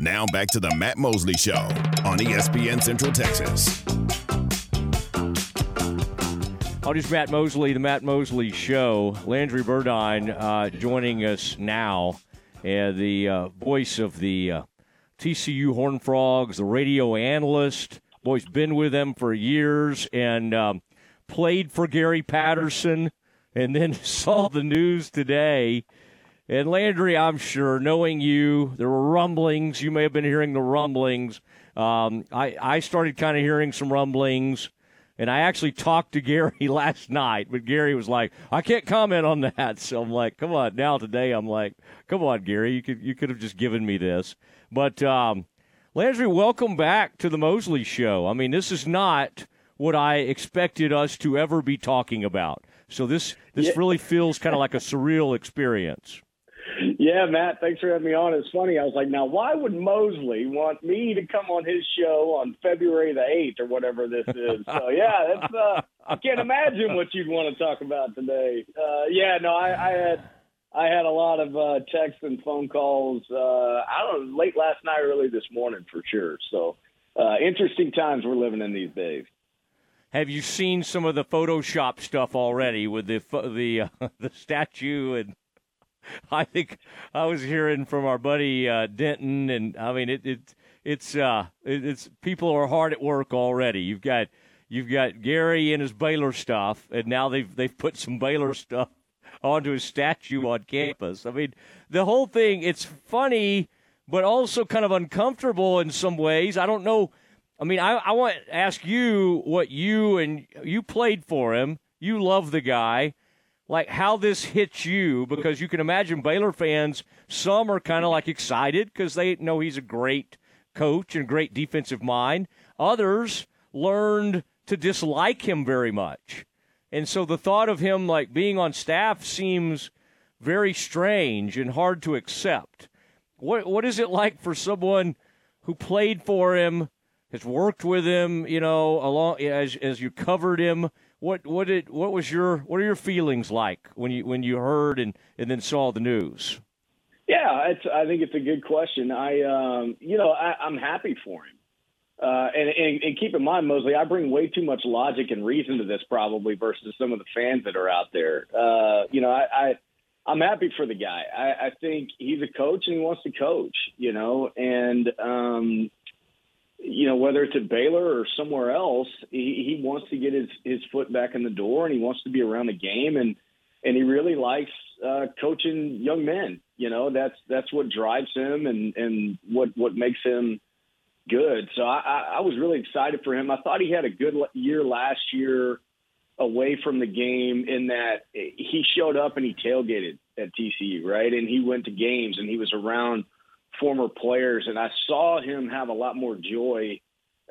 Now back to the Matt Mosley Show on ESPN Central Texas. Oh, just Matt Mosley, the Matt Mosley Show. Landry Burdine uh, joining us now, uh, the uh, voice of the uh, TCU Horned Frogs, the radio analyst. Boy's been with them for years and um, played for Gary Patterson, and then saw the news today. And Landry, I'm sure, knowing you, there were rumblings. You may have been hearing the rumblings. Um, I, I started kind of hearing some rumblings and I actually talked to Gary last night, but Gary was like, "I can't comment on that." So I'm like, "Come on." Now today, I'm like, "Come on, Gary, you could you could have just given me this." But um, Landry, welcome back to the Mosley Show. I mean, this is not what I expected us to ever be talking about. So this this yeah. really feels kind of like a surreal experience. Yeah, Matt, thanks for having me on. It's funny. I was like, now, why would Mosley want me to come on his show on February the 8th or whatever this is? So, yeah, that's, uh, I can't imagine what you'd want to talk about today. Uh, yeah, no, I, I had. I had a lot of uh, texts and phone calls. Uh, I don't know, late last night, early this morning for sure. So, uh, interesting times we're living in these days. Have you seen some of the Photoshop stuff already with the the uh, the statue and I think I was hearing from our buddy uh, Denton, and I mean it, it it's uh it, it's people are hard at work already. You've got you've got Gary and his Baylor stuff, and now they've they've put some Baylor stuff onto his statue on campus. I mean, the whole thing it's funny, but also kind of uncomfortable in some ways. I don't know. I mean, I, I want to ask you what you and you played for him. You love the guy like how this hits you because you can imagine Baylor fans, some are kind of like excited because they know he's a great coach and great defensive mind. Others learned to dislike him very much. And so the thought of him like being on staff seems very strange and hard to accept. What what is it like for someone who played for him, has worked with him, you know, along as as you covered him what what did what was your what are your feelings like when you when you heard and and then saw the news? Yeah, I think it's a good question. I um, you know I, I'm happy for him. Uh, and, and, and, keep in mind, Mosley, I bring way too much logic and reason to this probably versus some of the fans that are out there. Uh, you know, I, I, am happy for the guy. I, I, think he's a coach and he wants to coach, you know, and, um, you know, whether it's at Baylor or somewhere else, he, he wants to get his, his foot back in the door and he wants to be around the game and, and he really likes uh, coaching young men. You know, that's that's what drives him and and what what makes him good. So I, I, I was really excited for him. I thought he had a good year last year away from the game in that he showed up and he tailgated at TCU, right? And he went to games and he was around – former players, and I saw him have a lot more joy,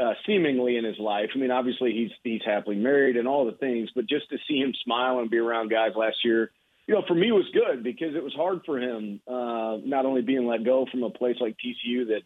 uh, seemingly in his life. I mean, obviously he's he's happily married and all the things, but just to see him smile and be around guys last year, you know, for me was good because it was hard for him, uh, not only being let go from a place like TCU that,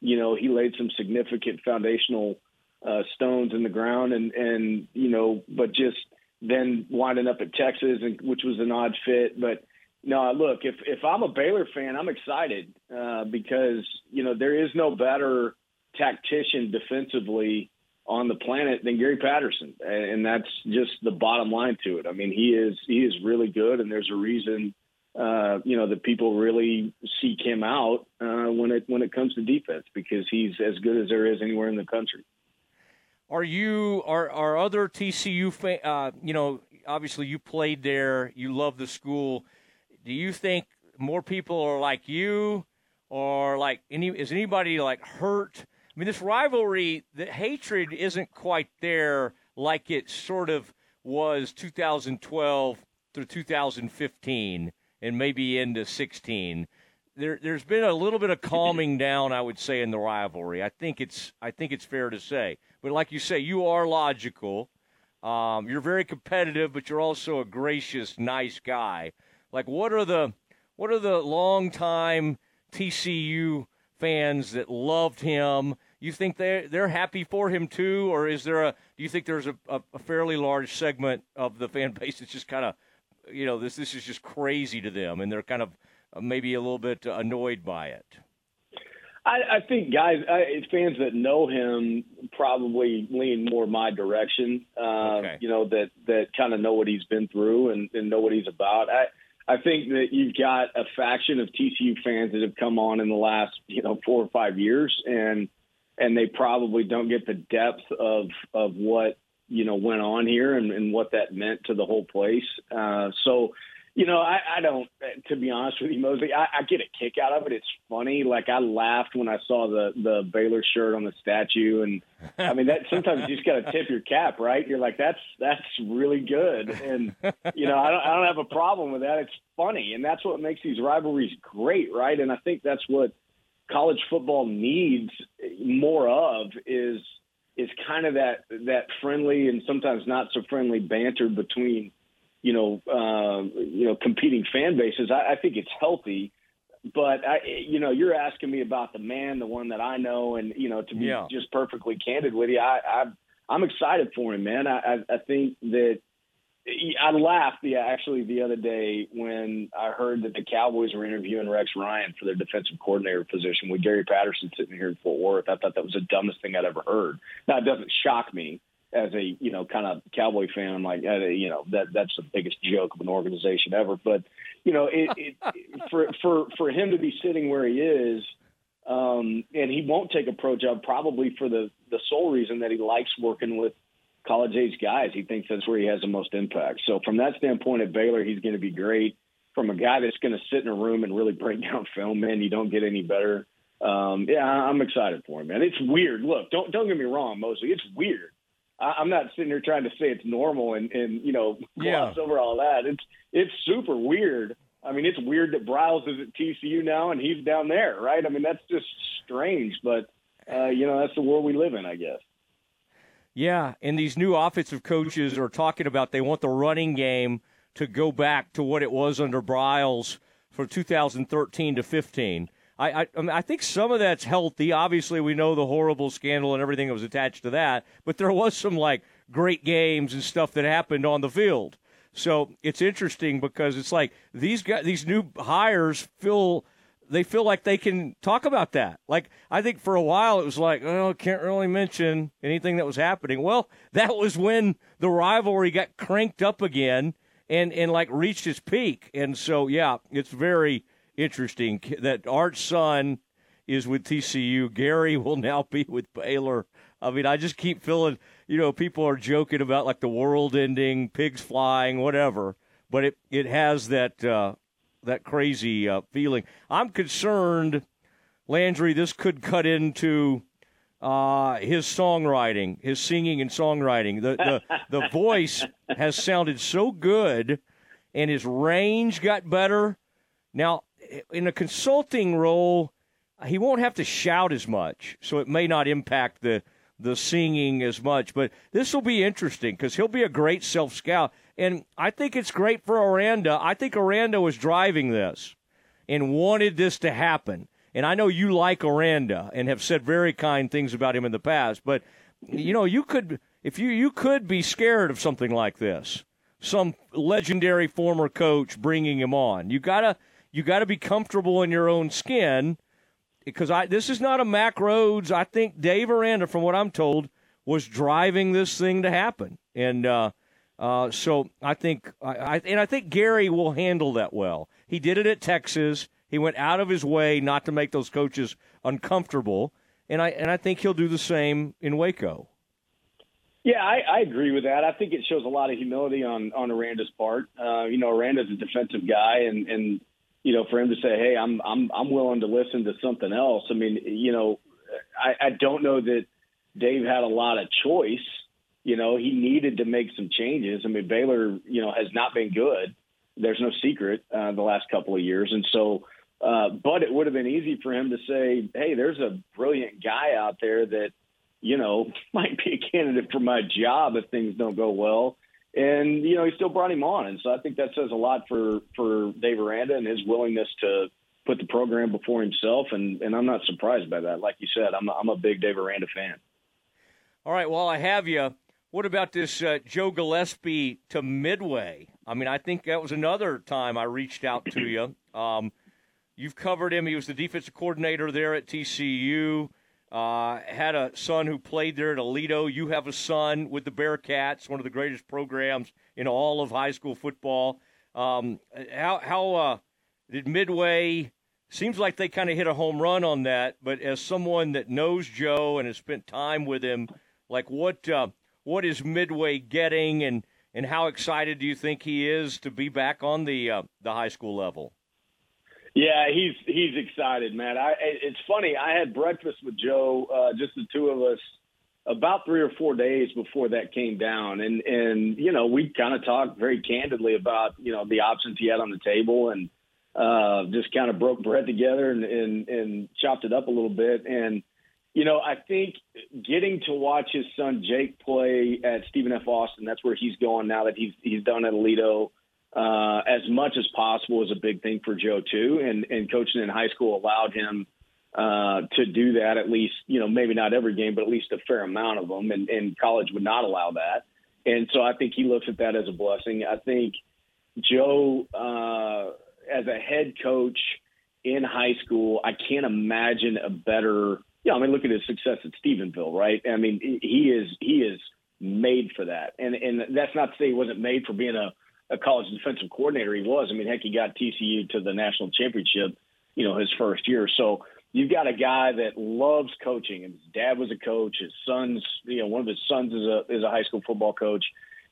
you know, he laid some significant foundational uh, stones in the ground, and and you know, but just then winding up at Texas, and which was an odd fit, but no, look, if if I'm a Baylor fan, I'm excited uh, because you know there is no better tactician defensively on the planet than Gary Patterson, and that's just the bottom line to it. I mean, he is he is really good, and there's a reason uh, you know that people really seek him out uh, when it when it comes to defense because he's as good as there is anywhere in the country. Are you are are other TCU fan? Uh, you know, obviously you played there, you love the school do you think more people are like you, or like any is anybody like hurt? I mean, this rivalry, the hatred isn't quite there like it sort of was 2012 through 2015 and maybe into 16. There, there's been a little bit of calming down, I would say, in the rivalry. I think it's, I think it's fair to say. But like you say, you are logical. Um, you're very competitive, but you're also a gracious, nice guy. Like, what are the what are the longtime TCU fans that loved him? You think they they're happy for him too, or is there a? Do you think there's a, a, a fairly large segment of the fan base that's just kind of, you know, this this is just crazy to them, and they're kind of uh, maybe a little bit annoyed by it? I, I think guys, I, fans that know him probably lean more my direction. Uh, okay. You know that that kind of know what he's been through and, and know what he's about. I I think that you've got a faction of TCU fans that have come on in the last you know four or five years, and and they probably don't get the depth of of what you know went on here and, and what that meant to the whole place. Uh, so you know, I, I don't. To be honest with you, Mosley, I, I get a kick out of it. It's funny. Like I laughed when I saw the the Baylor shirt on the statue, and I mean that sometimes you just got to tip your cap, right? You're like, that's that's really good, and you know, I don't I don't have a problem with that. It's funny, and that's what makes these rivalries great, right? And I think that's what college football needs more of is is kind of that that friendly and sometimes not so friendly banter between you know, uh, you know, competing fan bases. I, I think it's healthy, but I, you know, you're asking me about the man, the one that I know, and you know, to be yeah. just perfectly candid with you, I, I I'm excited for him, man. I, I, I think that I laughed yeah, actually the other day when I heard that the Cowboys were interviewing Rex Ryan for their defensive coordinator position with Gary Patterson sitting here in Fort Worth. I thought that was the dumbest thing I'd ever heard. Now it doesn't shock me as a you know kind of cowboy fan, I'm like, you know, that that's the biggest joke of an organization ever. But you know, it, it, for for for him to be sitting where he is, um, and he won't take a pro job probably for the the sole reason that he likes working with college age guys. He thinks that's where he has the most impact. So from that standpoint at Baylor, he's going to be great. From a guy that's going to sit in a room and really break down film, man, you don't get any better. Um, yeah, I'm excited for him, man. It's weird. Look, don't don't get me wrong, Mosley. It's weird I, am not sitting here trying to say it's normal and, and you know gloss yeah. over all that. It's it's super weird. I mean, it's weird that Briles is at TCU now and he's down there, right? I mean, that's just strange, but uh, you know that's the world we live in, I guess. Yeah, and these new offensive coaches are talking about they want the running game to go back to what it was under Briles for 2013 to 15. I, I, I, mean, I think some of that's healthy. Obviously, we know the horrible scandal and everything that was attached to that, but there was some like great games and stuff that happened on the field. So it's interesting because it's like these guys, these new hires feel they feel like they can talk about that. Like I think for a while it was like, oh, I can't really mention anything that was happening. Well, that was when the rivalry got cranked up again and and like reached its peak. And so yeah, it's very interesting that Art's son is with TCU. Gary will now be with Baylor. I mean, I just keep feeling, you know, people are joking about like the world ending, pigs flying, whatever, but it it has that uh, that crazy uh, feeling. I'm concerned, Landry. This could cut into uh, his songwriting, his singing and songwriting. The the the voice has sounded so good, and his range got better. Now in a consulting role, he won't have to shout as much, so it may not impact the the singing as much. But this will be interesting because he'll be a great self scout, and I think it's great for Aranda. I think Aranda was driving this and wanted this to happen. And I know you like Aranda and have said very kind things about him in the past, but you know you could if you you could be scared of something like this. Some legendary former coach bringing him on. You gotta you got to be comfortable in your own skin because I this is not a Mack Rhoades. I think Dave Aranda, from what I'm told, was driving this thing to happen, and uh, uh, so I think I, I and I think Gary will handle that well. He did it at Texas. He went out of his way not to make those coaches uncomfortable, and I and I think he'll do the same in Waco. Yeah, I, I agree with that. I think it shows a lot of humility on on Aranda's part. Uh, you know, Aranda's a defensive guy, and and you know, for him to say, "Hey, I'm I'm I'm willing to listen to something else." I mean, you know, I, I don't know that Dave had a lot of choice. You know, he needed to make some changes. I mean, Baylor, you know, has not been good. There's no secret uh, the last couple of years, and so. Uh, but it would have been easy for him to say, "Hey, there's a brilliant guy out there that, you know, might be a candidate for my job if things don't go well." And you know he still brought him on, and so I think that says a lot for for Dave Aranda and his willingness to put the program before himself, and and I'm not surprised by that. Like you said, I'm a, I'm a big Dave Aranda fan. All right, while I have you, what about this uh, Joe Gillespie to Midway? I mean, I think that was another time I reached out to you. Um, you've covered him. He was the defensive coordinator there at TCU. Uh, had a son who played there at Aledo. You have a son with the Bearcats, one of the greatest programs in all of high school football. Um, how how uh, did Midway? Seems like they kind of hit a home run on that. But as someone that knows Joe and has spent time with him, like what uh, what is Midway getting, and and how excited do you think he is to be back on the uh, the high school level? Yeah, he's he's excited, man. I it's funny. I had breakfast with Joe, uh, just the two of us, about three or four days before that came down, and and you know we kind of talked very candidly about you know the options he had on the table, and uh, just kind of broke bread together and, and and chopped it up a little bit, and you know I think getting to watch his son Jake play at Stephen F. Austin, that's where he's going now that he's he's done at Aledo uh, as much as possible is a big thing for Joe too. And and coaching in high school allowed him uh, to do that at least, you know, maybe not every game, but at least a fair amount of them. And, and college would not allow that. And so I think he looks at that as a blessing. I think Joe, uh, as a head coach in high school, I can't imagine a better. Yeah, I mean, look at his success at Stephenville, right? I mean, he is he is made for that, and and that's not to say he wasn't made for being a a college defensive coordinator he was. I mean, heck, he got TCU to the national championship, you know, his first year. So you've got a guy that loves coaching, his dad was a coach. His son's, you know, one of his sons is a is a high school football coach.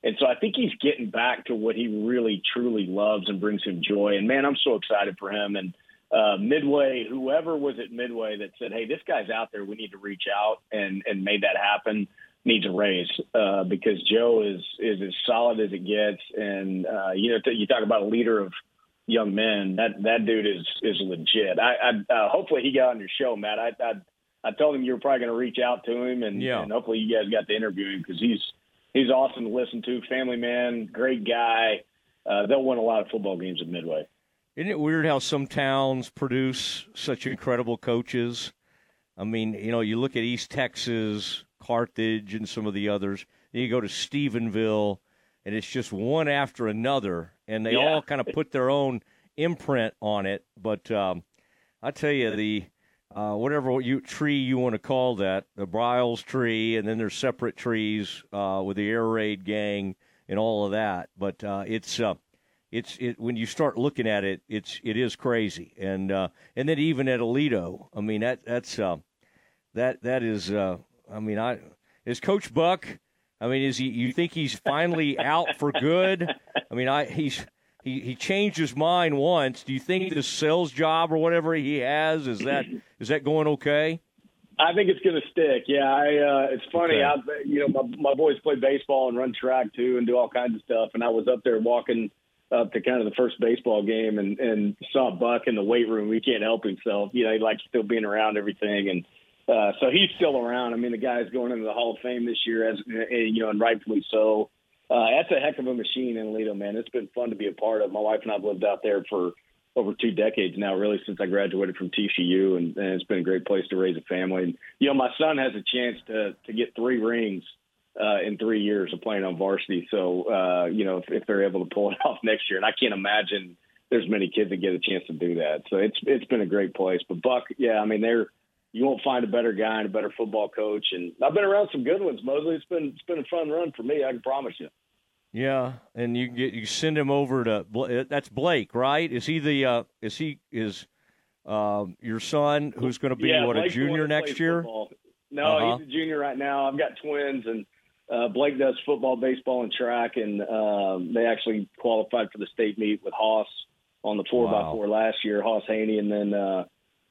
And so I think he's getting back to what he really truly loves and brings him joy. And man, I'm so excited for him. And uh, Midway, whoever was at Midway that said, "Hey, this guy's out there. We need to reach out," and and made that happen needs a raise uh, because Joe is is as solid as it gets, and uh, you know you talk about a leader of young men. That that dude is is legit. I, I uh, hopefully he got on your show, Matt. I I, I told him you were probably going to reach out to him, and, yeah. and hopefully you guys got to interview him because he's he's awesome to listen to. Family man, great guy. Uh, they'll win a lot of football games at Midway. Isn't it weird how some towns produce such incredible coaches? I mean, you know, you look at East Texas, Carthage and some of the others. Then you go to Stephenville, and it's just one after another, and they yeah. all kind of put their own imprint on it. But um, I tell you, the uh, whatever you, tree you want to call that, the Briles tree, and then there's separate trees uh, with the air raid gang and all of that. But uh, it's uh, it's it when you start looking at it, it's it is crazy, and uh, and then even at Aledo, I mean that that's uh, that that is uh, I mean, I is Coach Buck. I mean, is he? You think he's finally out for good? I mean, I he's he he changed his mind once. Do you think the sales job or whatever he has is that is that going okay? I think it's going to stick. Yeah, I. Uh, it's funny. Okay. I, you know, my my boys play baseball and run track too, and do all kinds of stuff. And I was up there walking up to kind of the first baseball game, and and saw Buck in the weight room. He can't help himself. You know, he likes still being around everything, and uh, so he's still around. I mean, the guy's going into the Hall of Fame this year, as you know, and rightfully so. Uh, that's a heck of a machine in Aledo, man. It's been fun to be a part of. My wife and I've lived out there for over two decades now, really since I graduated from TCU, and, and it's been a great place to raise a family. And you know, my son has a chance to to get three rings uh, in three years of playing on varsity. So uh, you know, if, if they're able to pull it off next year, and I can't imagine there's many kids that get a chance to do that. So it's it's been a great place. But Buck, yeah, I mean they're you won't find a better guy and a better football coach. And I've been around some good ones, Mosley. It's been it's been a fun run for me. I can promise you. Yeah, and you get you send him over to Bla- that's Blake, right? Is he the uh, is he is um, your son who's going to be yeah, what a Blake's one junior next year? football. No, Uh-huh. he's a junior right now. I've got twins, and uh, Blake does football, baseball, and track, and um, they actually qualified for the state meet with Haas on the four Wow. by four last year, Haas Haney, and then uh,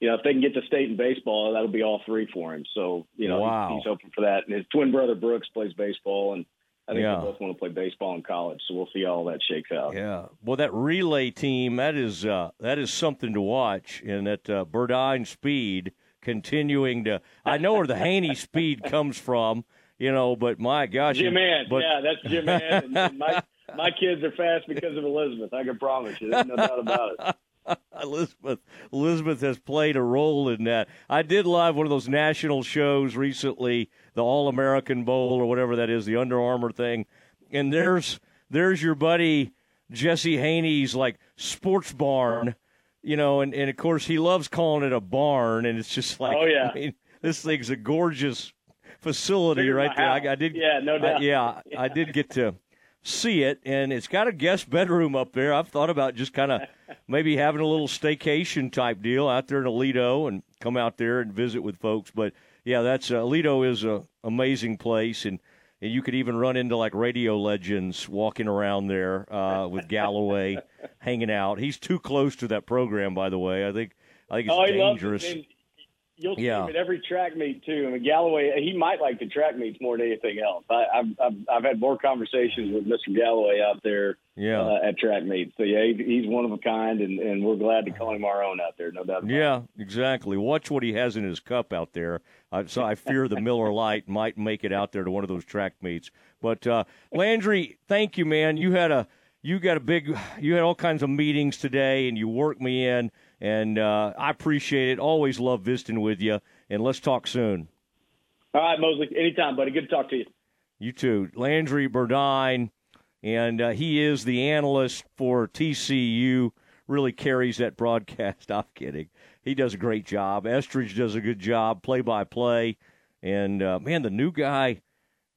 you know if they can get to state in baseball, that'll be all three for him. So you know Wow. he's, he's hoping for that. And his twin brother Brooks plays baseball, and I think Yeah. they both want to play baseball in college. So we'll see how all that shakes out. Yeah, well, that relay team that is uh, that is something to watch, and that uh, Burdine speed continuing to. I know where the Haney speed comes from, you know, but my gosh, Jim Ann, but, yeah, that's Jim Ann. My my kids are fast because of Elizabeth. I can promise you, there's no doubt about it. Elizabeth Elizabeth has played a role in that. I did live one of those national shows recently, the All American Bowl or whatever that is, the Under Armour thing, and there's there's your buddy Jesse Haney's like sports barn you know, and, and of course he loves calling it a barn, and it's just like, oh yeah, I mean, this thing's a gorgeous facility right there. I, I, did, yeah, no doubt. I, yeah, yeah, I did get to see it, and it's got a guest bedroom up there. I've thought about just kind of maybe having a little staycation type deal out there in Aledo and come out there and visit with folks. But yeah, that's uh, Aledo is a amazing place, and, and you could even run into like radio legends walking around there uh, with Galloway hanging out. He's too close to that program, by the way. I think I think it's oh, dangerous. You'll see yeah. him at every track meet too. I mean, Galloway, he might like the track meets more than anything else. I, have I've I've had more conversations with Mr. Galloway out there, yeah. Uh, at track meets. So yeah, he, he's one of a kind, and, and we're glad to call him our own out there, no doubt. yeah, it. exactly. Watch what he has in his cup out there. Uh, so I fear the Miller Lite might make it out there to one of those track meets. But uh, Landry, thank you, man. You had a you got a big you had all kinds of meetings today, and you worked me in and uh, I appreciate it. Always love visiting with you, and let's talk soon. All right, Mosley. Anytime, buddy. Good to talk to you. You too. Landry Burdine, and uh, he is the analyst for TCU. Really carries that broadcast. I'm kidding. He does a great job. Estridge does a good job, play by play. And uh, man, the new guy,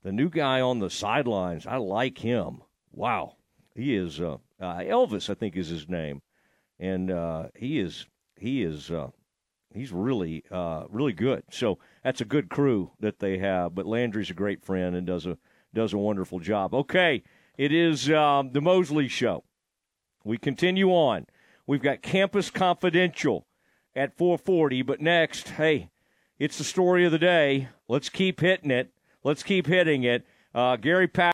the new guy on the sidelines, I like him. Wow, he is uh, uh Elvis. I think is his name and uh, he is he is uh, he's really uh, really good. So that's a good crew that they have. But Landry's a great friend and does a does a wonderful job. Okay, it is um, the Mosley Show. We continue on. We've got Campus Confidential at 4:40, but next, hey, it's the story of the day. Let's keep hitting it. Let's keep hitting it. Uh, Gary Pat.